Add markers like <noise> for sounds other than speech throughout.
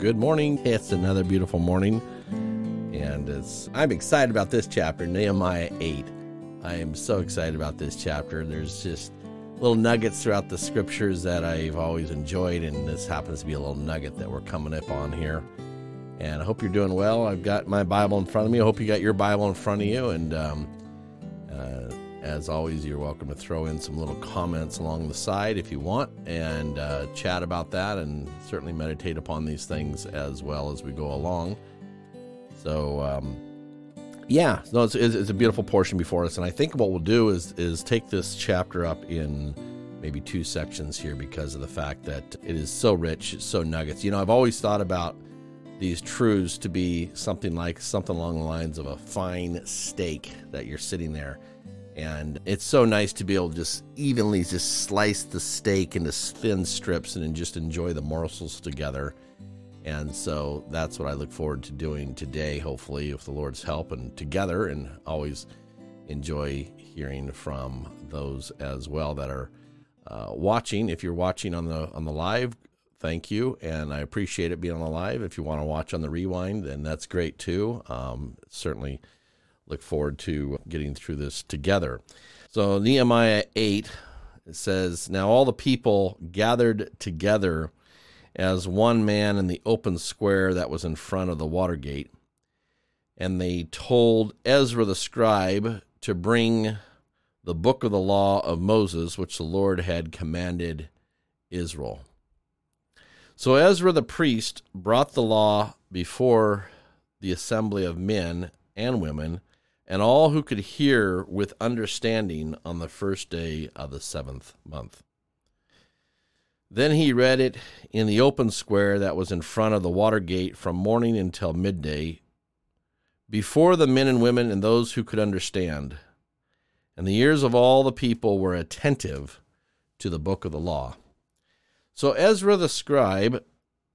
Good morning. It's another beautiful morning, and it's, I'm excited about this chapter, Nehemiah 8. I am so excited about this chapter. There's just little nuggets throughout the scriptures that I've always enjoyed, and this happens to be a little nugget that we're coming up on here. And I hope you're doing well. I've got my Bible in front of me. I hope you got your Bible in front of you, and um, as always, you're welcome to throw in some little comments along the side if you want and uh, chat about that and certainly meditate upon these things as well as we go along. So, um, yeah, no, it's, it's a beautiful portion before us. And I think what we'll do is, is take this chapter up in maybe two sections here because of the fact that it is so rich, so nuggets. You know, I've always thought about these truths to be something like something along the lines of a fine steak that you're sitting there and it's so nice to be able to just evenly just slice the steak into thin strips and just enjoy the morsels together. And so that's what I look forward to doing today, hopefully, with the Lord's help and together, and always enjoy hearing from those as well that are uh, watching. If you're watching on the on the live, thank you, and I appreciate it being on the live. If you want to watch on the rewind, then that's great too. Um, certainly look forward to getting through this together. So, Nehemiah 8 it says, Now all the people gathered together as one man in the open square that was in front of the water gate. And they told Ezra the scribe to bring the book of the law of Moses, which the Lord had commanded Israel. So Ezra the priest brought the law before the assembly of men and women and all who could hear with understanding on the first day of the seventh month. Then he read it in the open square that was in front of the water gate from morning until midday, before the men and women and those who could understand. And the ears of all the people were attentive to the book of the law. So Ezra the scribe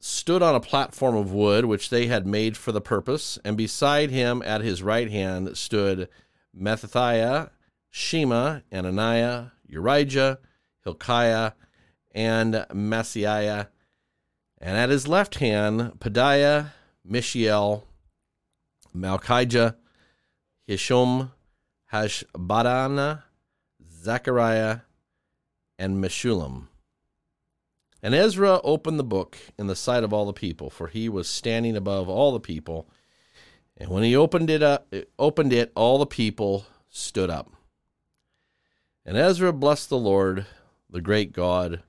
stood on a platform of wood which they had made for the purpose, and beside him at his right hand stood Mattithiah, Shema, Ananiah, Urijah, Hilkiah, and Maaseiah, and at his left hand Pedaiah, Mishael, Malchijah, Hishom, Hashbadana, Zechariah, and Meshullam. And Ezra opened the book in the sight of all the people, for he was standing above all the people. And when he opened it up, opened it, all the people stood up. And Ezra blessed the Lord, the great God.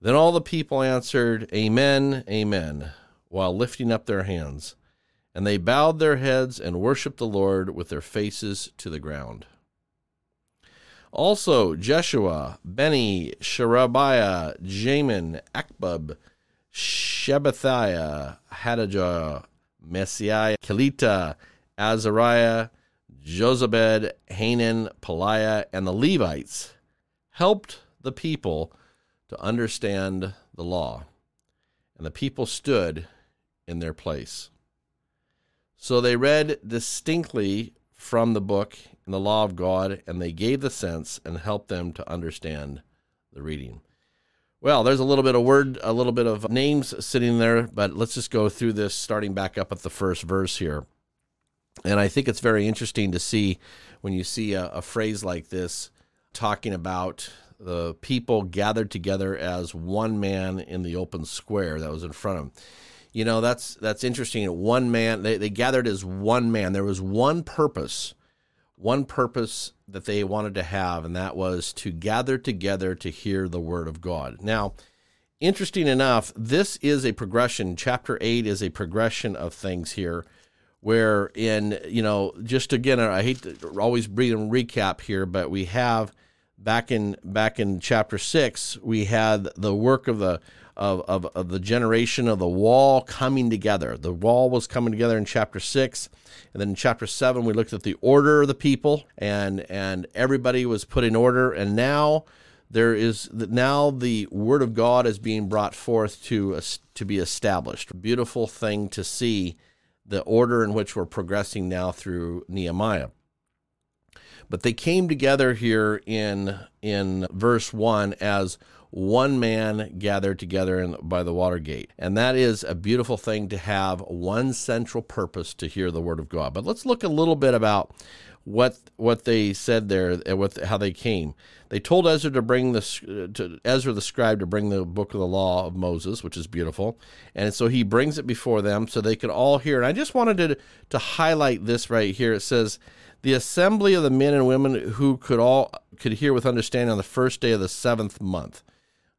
Then all the people answered, Amen, Amen, while lifting up their hands. And they bowed their heads and worshiped the Lord with their faces to the ground. Also, Jeshua, Benny, Sherebiah, Jamin, Akkub, Shebathiah, Hodijah, Maaseiah, Kelita, Azariah, Jozabad, Hanan, Pelaiah, and the Levites helped the people to understand the law. And the people stood in their place. So they read distinctly from the book and the law of God, and they gave the sense and helped them to understand the reading. Well, there's a little bit of word, a little bit of names sitting there, but let's just go through this starting back up at the first verse here. And I think it's very interesting to see when you see a, a phrase like this talking about the people gathered together as one man in the open square that was in front of them. You know, that's that's interesting. One man, they, they gathered as one man. There was one purpose one purpose that they wanted to have, and that was to gather together to hear the word of God. Now, interesting enough, this is a progression. Chapter 8 is a progression of things here. Where in you know just again I hate to always read and recap here, but we have back in back in chapter six we had the work of the of, of, of the generation of the wall coming together. The wall was coming together in chapter six. And then in chapter seven, we looked at the order of the people and, and everybody was put in order. And now there is now the word of God is being brought forth to, to be established. Beautiful thing to see the order in which we're progressing now through Nehemiah. But they came together here in in verse 1 as one man gathered together in, by the water gate. And that is a beautiful thing to have one central purpose to hear the word of God. But let's look a little bit about what what they said there and what how they came. They told Ezra to bring the uh, to Ezra the scribe to bring the book of the law of Moses, which is beautiful, and so he brings it before them so they could all hear. And I just wanted to to highlight this right here. It says the assembly of the men and women who could all could hear with understanding on the first day of the seventh month.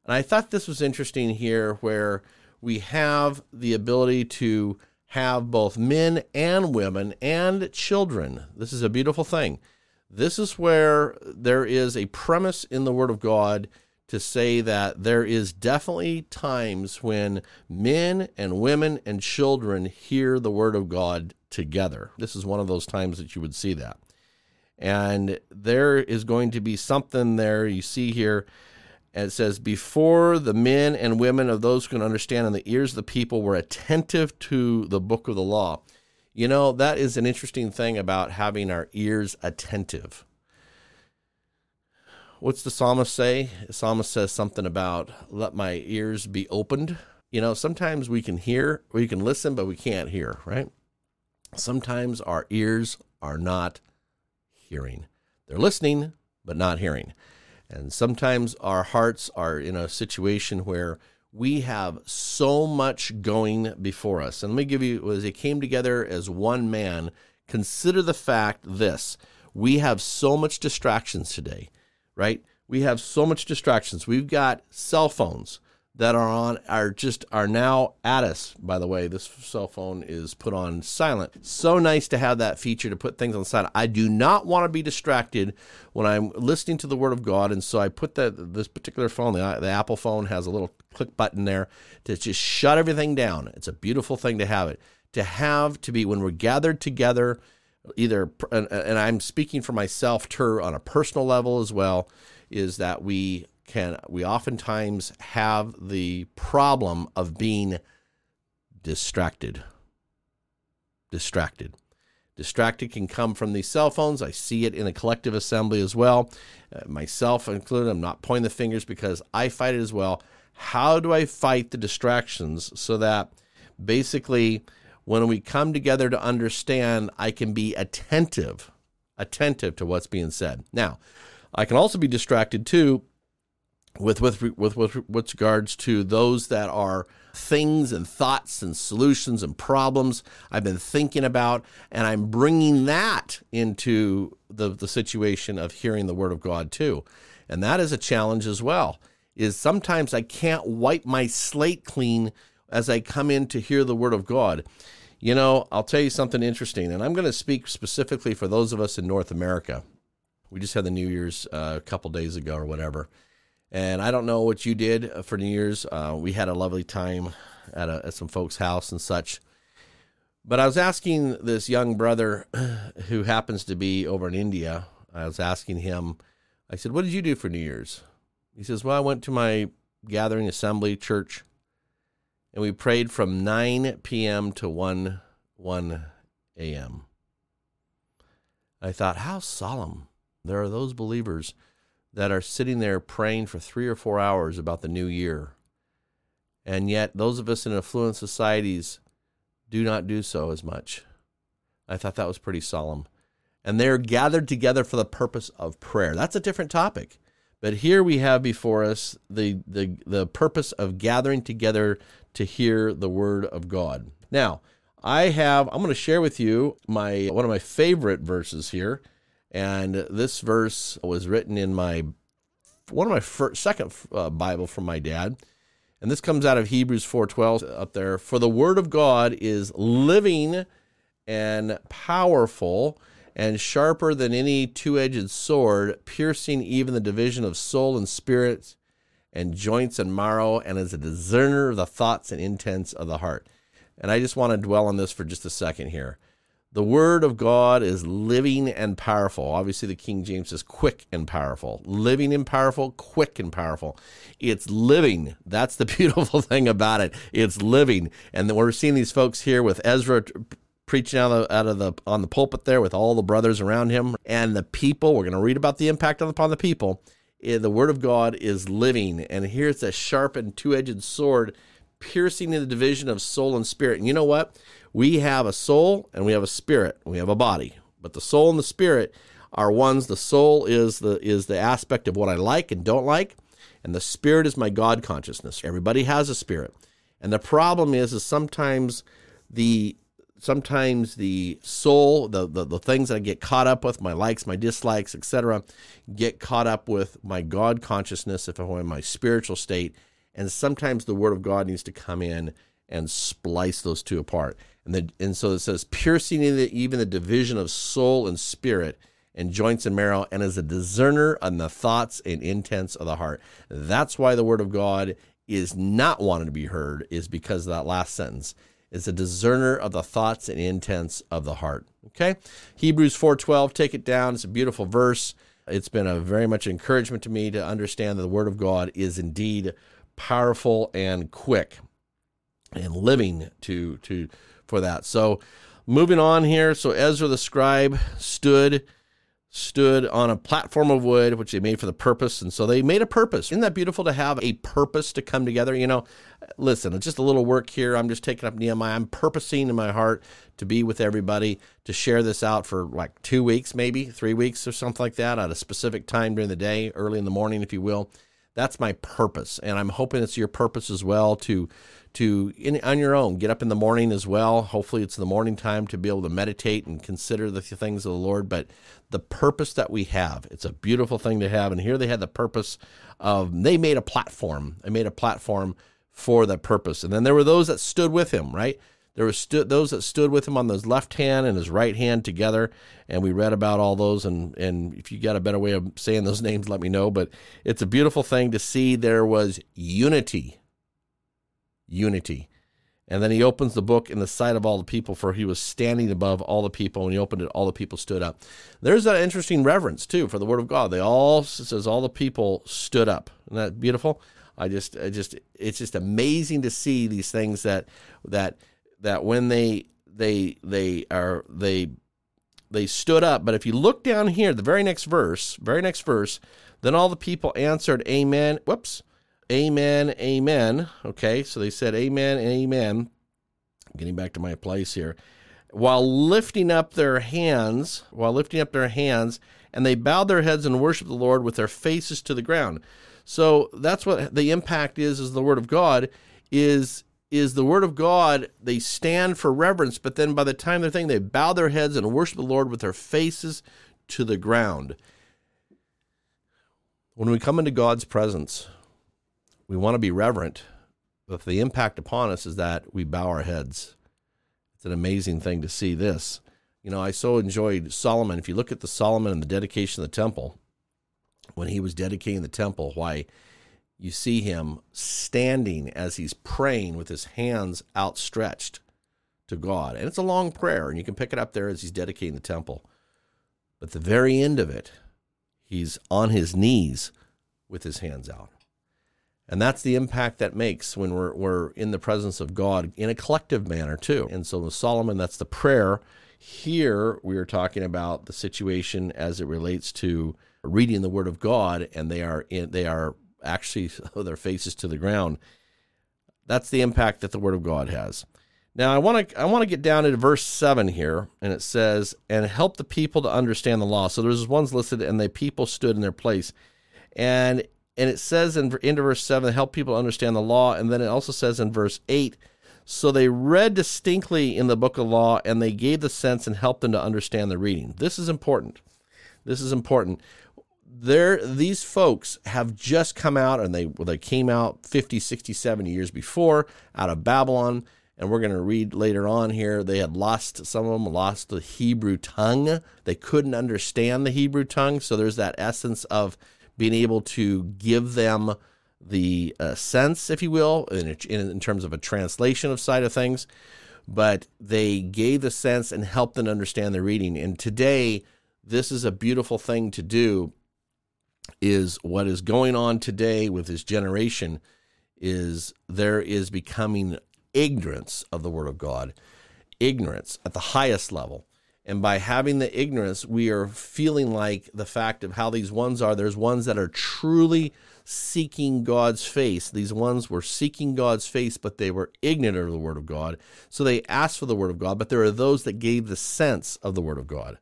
And I thought this was interesting here, where we have the ability to have both men and women and children. This is a beautiful thing. This is where there is a premise in the Word of God to say that there is definitely times when men and women and children hear the Word of God together. This is one of those times that you would see that. And there is going to be something there you see here it says, Before the men and women of those who can understand and the ears of the people were attentive to the book of the law. You know, that is an interesting thing about having our ears attentive. What's the psalmist say? The psalmist says something about, Let my ears be opened. You know, sometimes we can hear, we can listen, but we can't hear, right? Sometimes our ears are not hearing. They're listening, but not hearing. And sometimes our hearts are in a situation where we have so much going before us. And let me give you, as they came together as one man, consider the fact this we have so much distractions today, right? We have so much distractions. We've got cell phones that are on are just are now at us. By the way, this cell phone is put on silent. So nice to have that feature to put things on silent. I do not want to be distracted when I'm listening to the Word of God, and so I put that this particular phone, the, the Apple phone, has a little click button there to just shut everything down. It's a beautiful thing to have it. To have to be when we're gathered together, either and, and I'm speaking for myself, too, on a personal level as well, is that we can we oftentimes have the problem of being distracted. Distracted. Distracted can come from these cell phones. I see it in a collective assembly as well, uh, myself included. I'm not pointing the fingers because I fight it as well. How do I fight the distractions so that basically when we come together to understand, I can be attentive, attentive to what's being said. Now, I can also be distracted too with with with with, with regards to those that are things and thoughts and solutions and problems I've been thinking about, and I'm bringing that into the the situation of hearing the word of God too, and that is a challenge as well. Is sometimes I can't wipe my slate clean as I come in to hear the word of God. You know, I'll tell you something interesting, and I'm going to speak specifically for those of us in North America. We just had the New Year's uh, a couple days ago or whatever and I don't know what you did uh, for New Year's. Uh, we had a lovely time at, a, at some folks' house and such. But I was asking this young brother <clears throat> who happens to be over in India, I was asking him, I said, What did you do for New Year's? He says, Well, I went to my gathering assembly church and we prayed from 9 p.m. to 1 1 a.m. I thought, How solemn. There are those believers that are sitting there praying for three or four hours about the new year. And yet, those of us in affluent societies do not do so as much. I thought that was pretty solemn. And they're gathered together for the purpose of prayer. That's a different topic. But here we have before us the, the, the purpose of gathering together to hear the word of God. Now, I have, I'm going to share with you my one of my favorite verses here and this verse was written in my one of my first, second uh, Bible from my dad. And this comes out of Hebrews 4:12 up there. For the word of God is living and powerful and sharper than any two-edged sword, piercing even the division of soul and spirit and joints and marrow, and is a discerner of the thoughts and intents of the heart. And I just want to dwell on this for just a second here. The word of God is living and powerful. Obviously, the King James is quick and powerful. Living and powerful, quick and powerful. It's living. That's the <laughs> beautiful thing about it. It's living. And we're seeing these folks here with Ezra preaching out of, out of the on the pulpit there with all the brothers around him and the people. We're going to read about the impact upon the people. Eh, the word of God is living, and here it's a sharpened, two-edged sword, piercing in the division of soul and spirit. And you know what? We have a soul and we have a spirit. We have a body, but the soul and the spirit are ones. The soul is the is the aspect of what I like and don't like, and the spirit is my God consciousness. Everybody has a spirit, and the problem is, is sometimes the sometimes the soul, the, the, the things that I get caught up with, my likes, my dislikes, etc., get caught up with my God consciousness if I'm in my spiritual state. And sometimes the Word of God needs to come in and splice those two apart. And, the, and so it says, piercing even the division of soul and spirit and joints and marrow, and is a discerner of the thoughts and intents of the heart. That's why the Word of God is not wanted to be heard, is because of that last sentence is a discerner of the thoughts and intents of the heart. Okay? Hebrews 4:12, take it down. It's a beautiful verse. It's been a very much encouragement to me to understand that the word of God is indeed powerful and quick and living to to for that. So moving on here, so Ezra the scribe stood stood on a platform of wood, which they made for the purpose. And so they made a purpose. Isn't that beautiful to have a purpose to come together? You know, listen, it's just a little work here. I'm just taking up Nehemiah. I'm purposing in my heart to be with everybody, to share this out for like two weeks, maybe three weeks or something like that at a specific time during the day, early in the morning, if you will. That's my purpose. And I'm hoping it's your purpose as well to to in, on your own get up in the morning as well hopefully it's the morning time to be able to meditate and consider the things of the lord but the purpose that we have it's a beautiful thing to have and here they had the purpose of they made a platform they made a platform for that purpose and then there were those that stood with him right there stu- those that stood with him on his left hand and his right hand together and we read about all those and and if you got a better way of saying those <laughs> names let me know but it's a beautiful thing to see there was unity unity. And then he opens the book in the sight of all the people, for he was standing above all the people. When he opened it, all the people stood up. There's that interesting reverence too for the word of God. They all says all the people stood up. Isn't that beautiful? I just, I just, it's just amazing to see these things that that that when they they they are they they stood up. But if you look down here, the very next verse, very next verse, then all the people answered, "Amen." Whoops. Amen, amen. Okay, so they said amen and amen. Getting back to my place here. While lifting up their hands, while lifting up their hands, and they bowed their heads and worshiped the Lord with their faces to the ground. So that's what the impact is, is the word of God is is the word of God. They stand for reverence, but then by the time they're thinking, they bow their heads and worship the Lord with their faces to the ground. When we come into God's presence, we want to be reverent, but the impact upon us is that we bow our heads. It's an amazing thing to see this. You know, I so enjoyed Solomon. If you look at the Solomon and the dedication of the temple, when he was dedicating the temple, why you see him standing as he's praying with his hands outstretched to God. And it's a long prayer, and you can pick it up there as he's dedicating the temple. But the very end of it, he's on his knees with his hands out. And that's the impact that makes when we're, we're in the presence of God in a collective manner, too. And so, with Solomon, that's the prayer. Here, we are talking about the situation as it relates to reading the Word of God, and they are in, they are actually <laughs> their faces to the ground. That's the impact that the Word of God has. Now, I want to I want to get down into verse seven here, and it says, "And help the people to understand the law." So there's ones listed, and the people stood in their place, and and it says in into verse 7 help people understand the law and then it also says in verse 8 so they read distinctly in the book of law and they gave the sense and helped them to understand the reading this is important this is important there these folks have just come out and they they came out 50 60 70 years before out of babylon and we're going to read later on here they had lost some of them lost the hebrew tongue they couldn't understand the hebrew tongue so there's that essence of being able to give them the uh, sense, if you will, in, in, in, terms of a translation of side of things, but they gave the sense and helped them understand the reading. And today, this is a beautiful thing to do. Is what is going on today with this generation is there is becoming ignorance of the Word of God ignorance at the highest level. And by having the ignorance, we are feeling like the fact of how these ones are. There's ones that are truly seeking God's face. These ones were seeking God's face, but they were ignorant of the Word of God. So they asked for the Word of God, but there are those that gave the sense of the Word of God.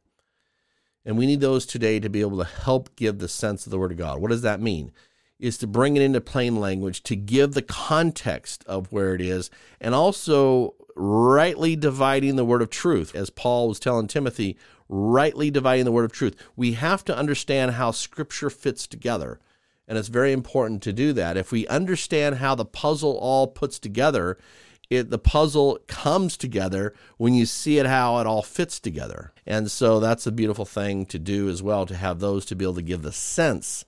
And we need those today to be able to help give the sense of the Word of God. What does that mean? Is to bring it into plain language, to give the context of where it is, and also rightly dividing the word of truth. As Paul was telling Timothy, rightly dividing the word of truth. We have to understand how Scripture fits together. And it's very important to do that. If we understand how the puzzle all puts together, it the puzzle comes together when you see it how it all fits together. And so that's a beautiful thing to do as well to have those to be able to give the sense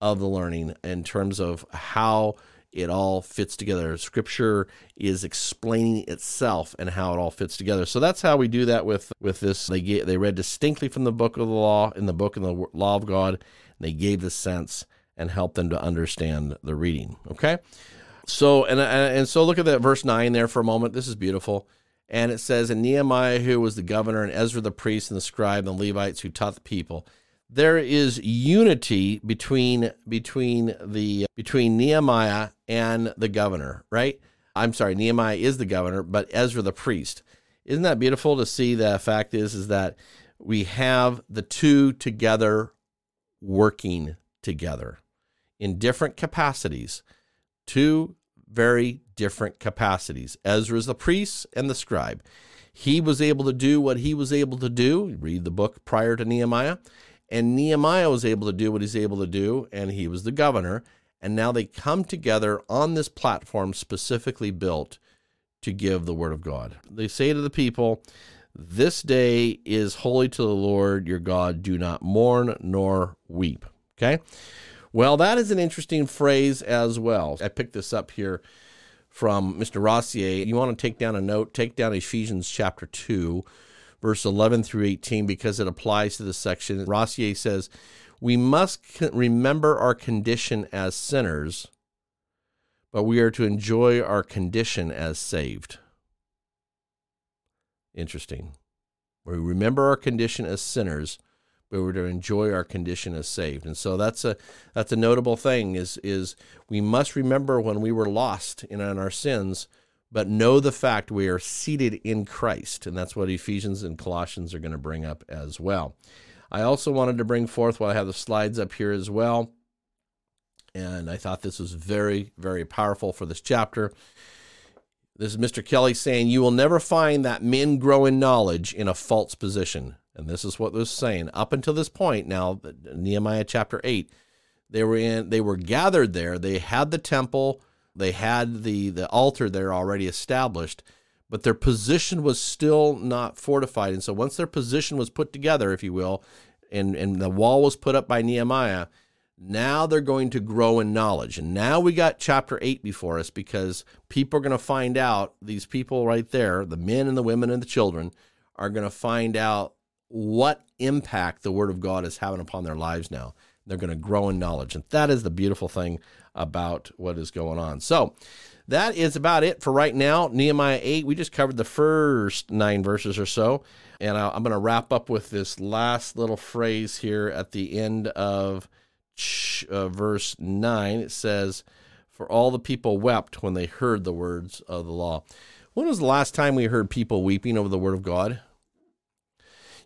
of the learning in terms of how it all fits together. Scripture is explaining itself and how it all fits together. So that's how we do that with with this. They get, they read distinctly from the book of the law in the book of the law of God. They gave the sense and helped them to understand the reading. Okay. So, and, and so look at that verse 9 there for a moment. This is beautiful. And it says, And Nehemiah, who was the governor, and Ezra the priest, and the scribe, and the Levites who taught the people, there is unity between between the between Nehemiah and the governor, right? I'm sorry, Nehemiah is the governor, but Ezra the priest. Isn't that beautiful to see? The fact is, is that we have the two together working together in different capacities, two very different capacities. Ezra is the priest and the scribe. He was able to do what he was able to do. Read the book prior to Nehemiah. And Nehemiah was able to do what he's able to do, and he was the governor. And now they come together on this platform specifically built to give the word of God. They say to the people, This day is holy to the Lord your God. Do not mourn nor weep. Okay? Well, that is an interesting phrase as well. I picked this up here from Mr. Rossier. You want to take down a note, take down Ephesians chapter 2, verse 11 through 18, because it applies to this section. Rossier says, We must remember our condition as sinners, but we are to enjoy our condition as saved. Interesting. We remember our condition as sinners, but we're to enjoy our condition as saved. And so that's a that's a notable thing is is we must remember when we were lost in, in our sins, but know the fact we are seated in Christ. And that's what Ephesians and Colossians are going to bring up as well. I also wanted to bring forth while I have the slides up here as well. And I thought this was very, very powerful for this chapter. This is Mr. Kelly saying, You will never find that men grow in knowledge in a false position. And this is what is saying. Up until this point, now Nehemiah chapter eight, they were in they were gathered there. They had the temple, they had the the altar there already established, but their position was still not fortified. And so once their position was put together, if you will, and, and the wall was put up by Nehemiah, now they're going to grow in knowledge. And now we got chapter 8 before us because people are going to find out, these people right there, the men and the women and the children, are going to find out what impact the Word of God is having upon their lives now. They're going to grow in knowledge. And that is the beautiful thing about what is going on. So, that is about it for right now. Nehemiah 8, we just covered the first nine verses or so. And I'm going to wrap up with this last little phrase here at the end of uh, verse 9. It says, For all the people wept when they heard the words of the law. When was the last time we heard people weeping over the word of God?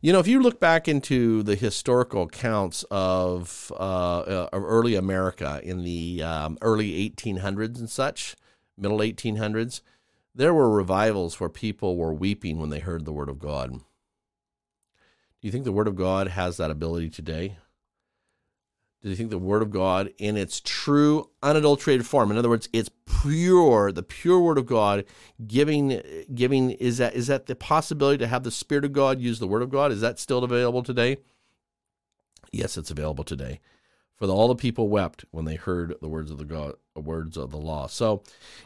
You know, if you look back into the historical accounts of, uh, of early America in the um, early 1800s and such, middle 1800s, there were revivals where people were weeping when they heard the word of God. Do you think the word of God has that ability today? Do you think the word of God in its true unadulterated form? In other words it's pure the pure word of God giving giving is that is that the possibility to have the spirit of God use the word of God? Is that still available today? Yes it's available today for all the people wept when they heard the words of the God words of the law. So,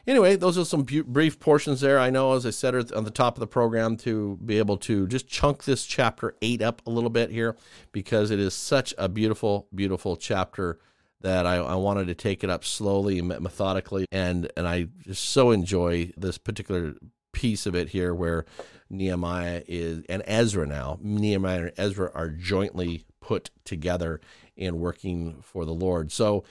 anyway, those are some bu- brief portions there. I know, as I said on the top of the program, to be able to just chunk this chapter eight up a little bit here because it is such a beautiful, beautiful chapter that I, I wanted to take it up slowly and methodically, and and I just so enjoy this particular piece of it here where Nehemiah is and Ezra now Nehemiah and Ezra are jointly put together and working for the Lord. So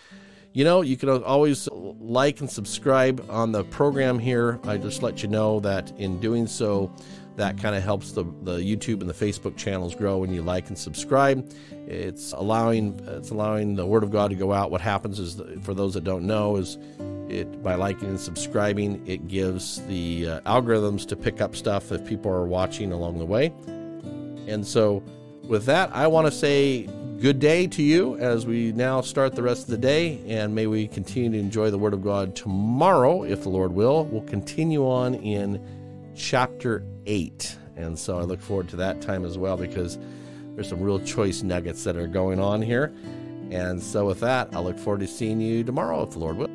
you know, you can always like and subscribe on the program here. I just let you know that in doing so, that kind of helps the, the YouTube and the Facebook channels grow when you like and subscribe. It's allowing it's allowing the Word of God to go out. What happens is, for those that don't know, is it by liking and subscribing, it gives the uh, algorithms to pick up stuff if people are watching along the way. And so, with that, I want to say good day to you as we now start the rest of the day, and may we continue to enjoy the Word of God tomorrow, if the Lord will. We'll continue on in chapter 8. And so I look forward to that time as well because there's some real choice nuggets that are going on here. And so, with that, I look forward to seeing you tomorrow, if the Lord will.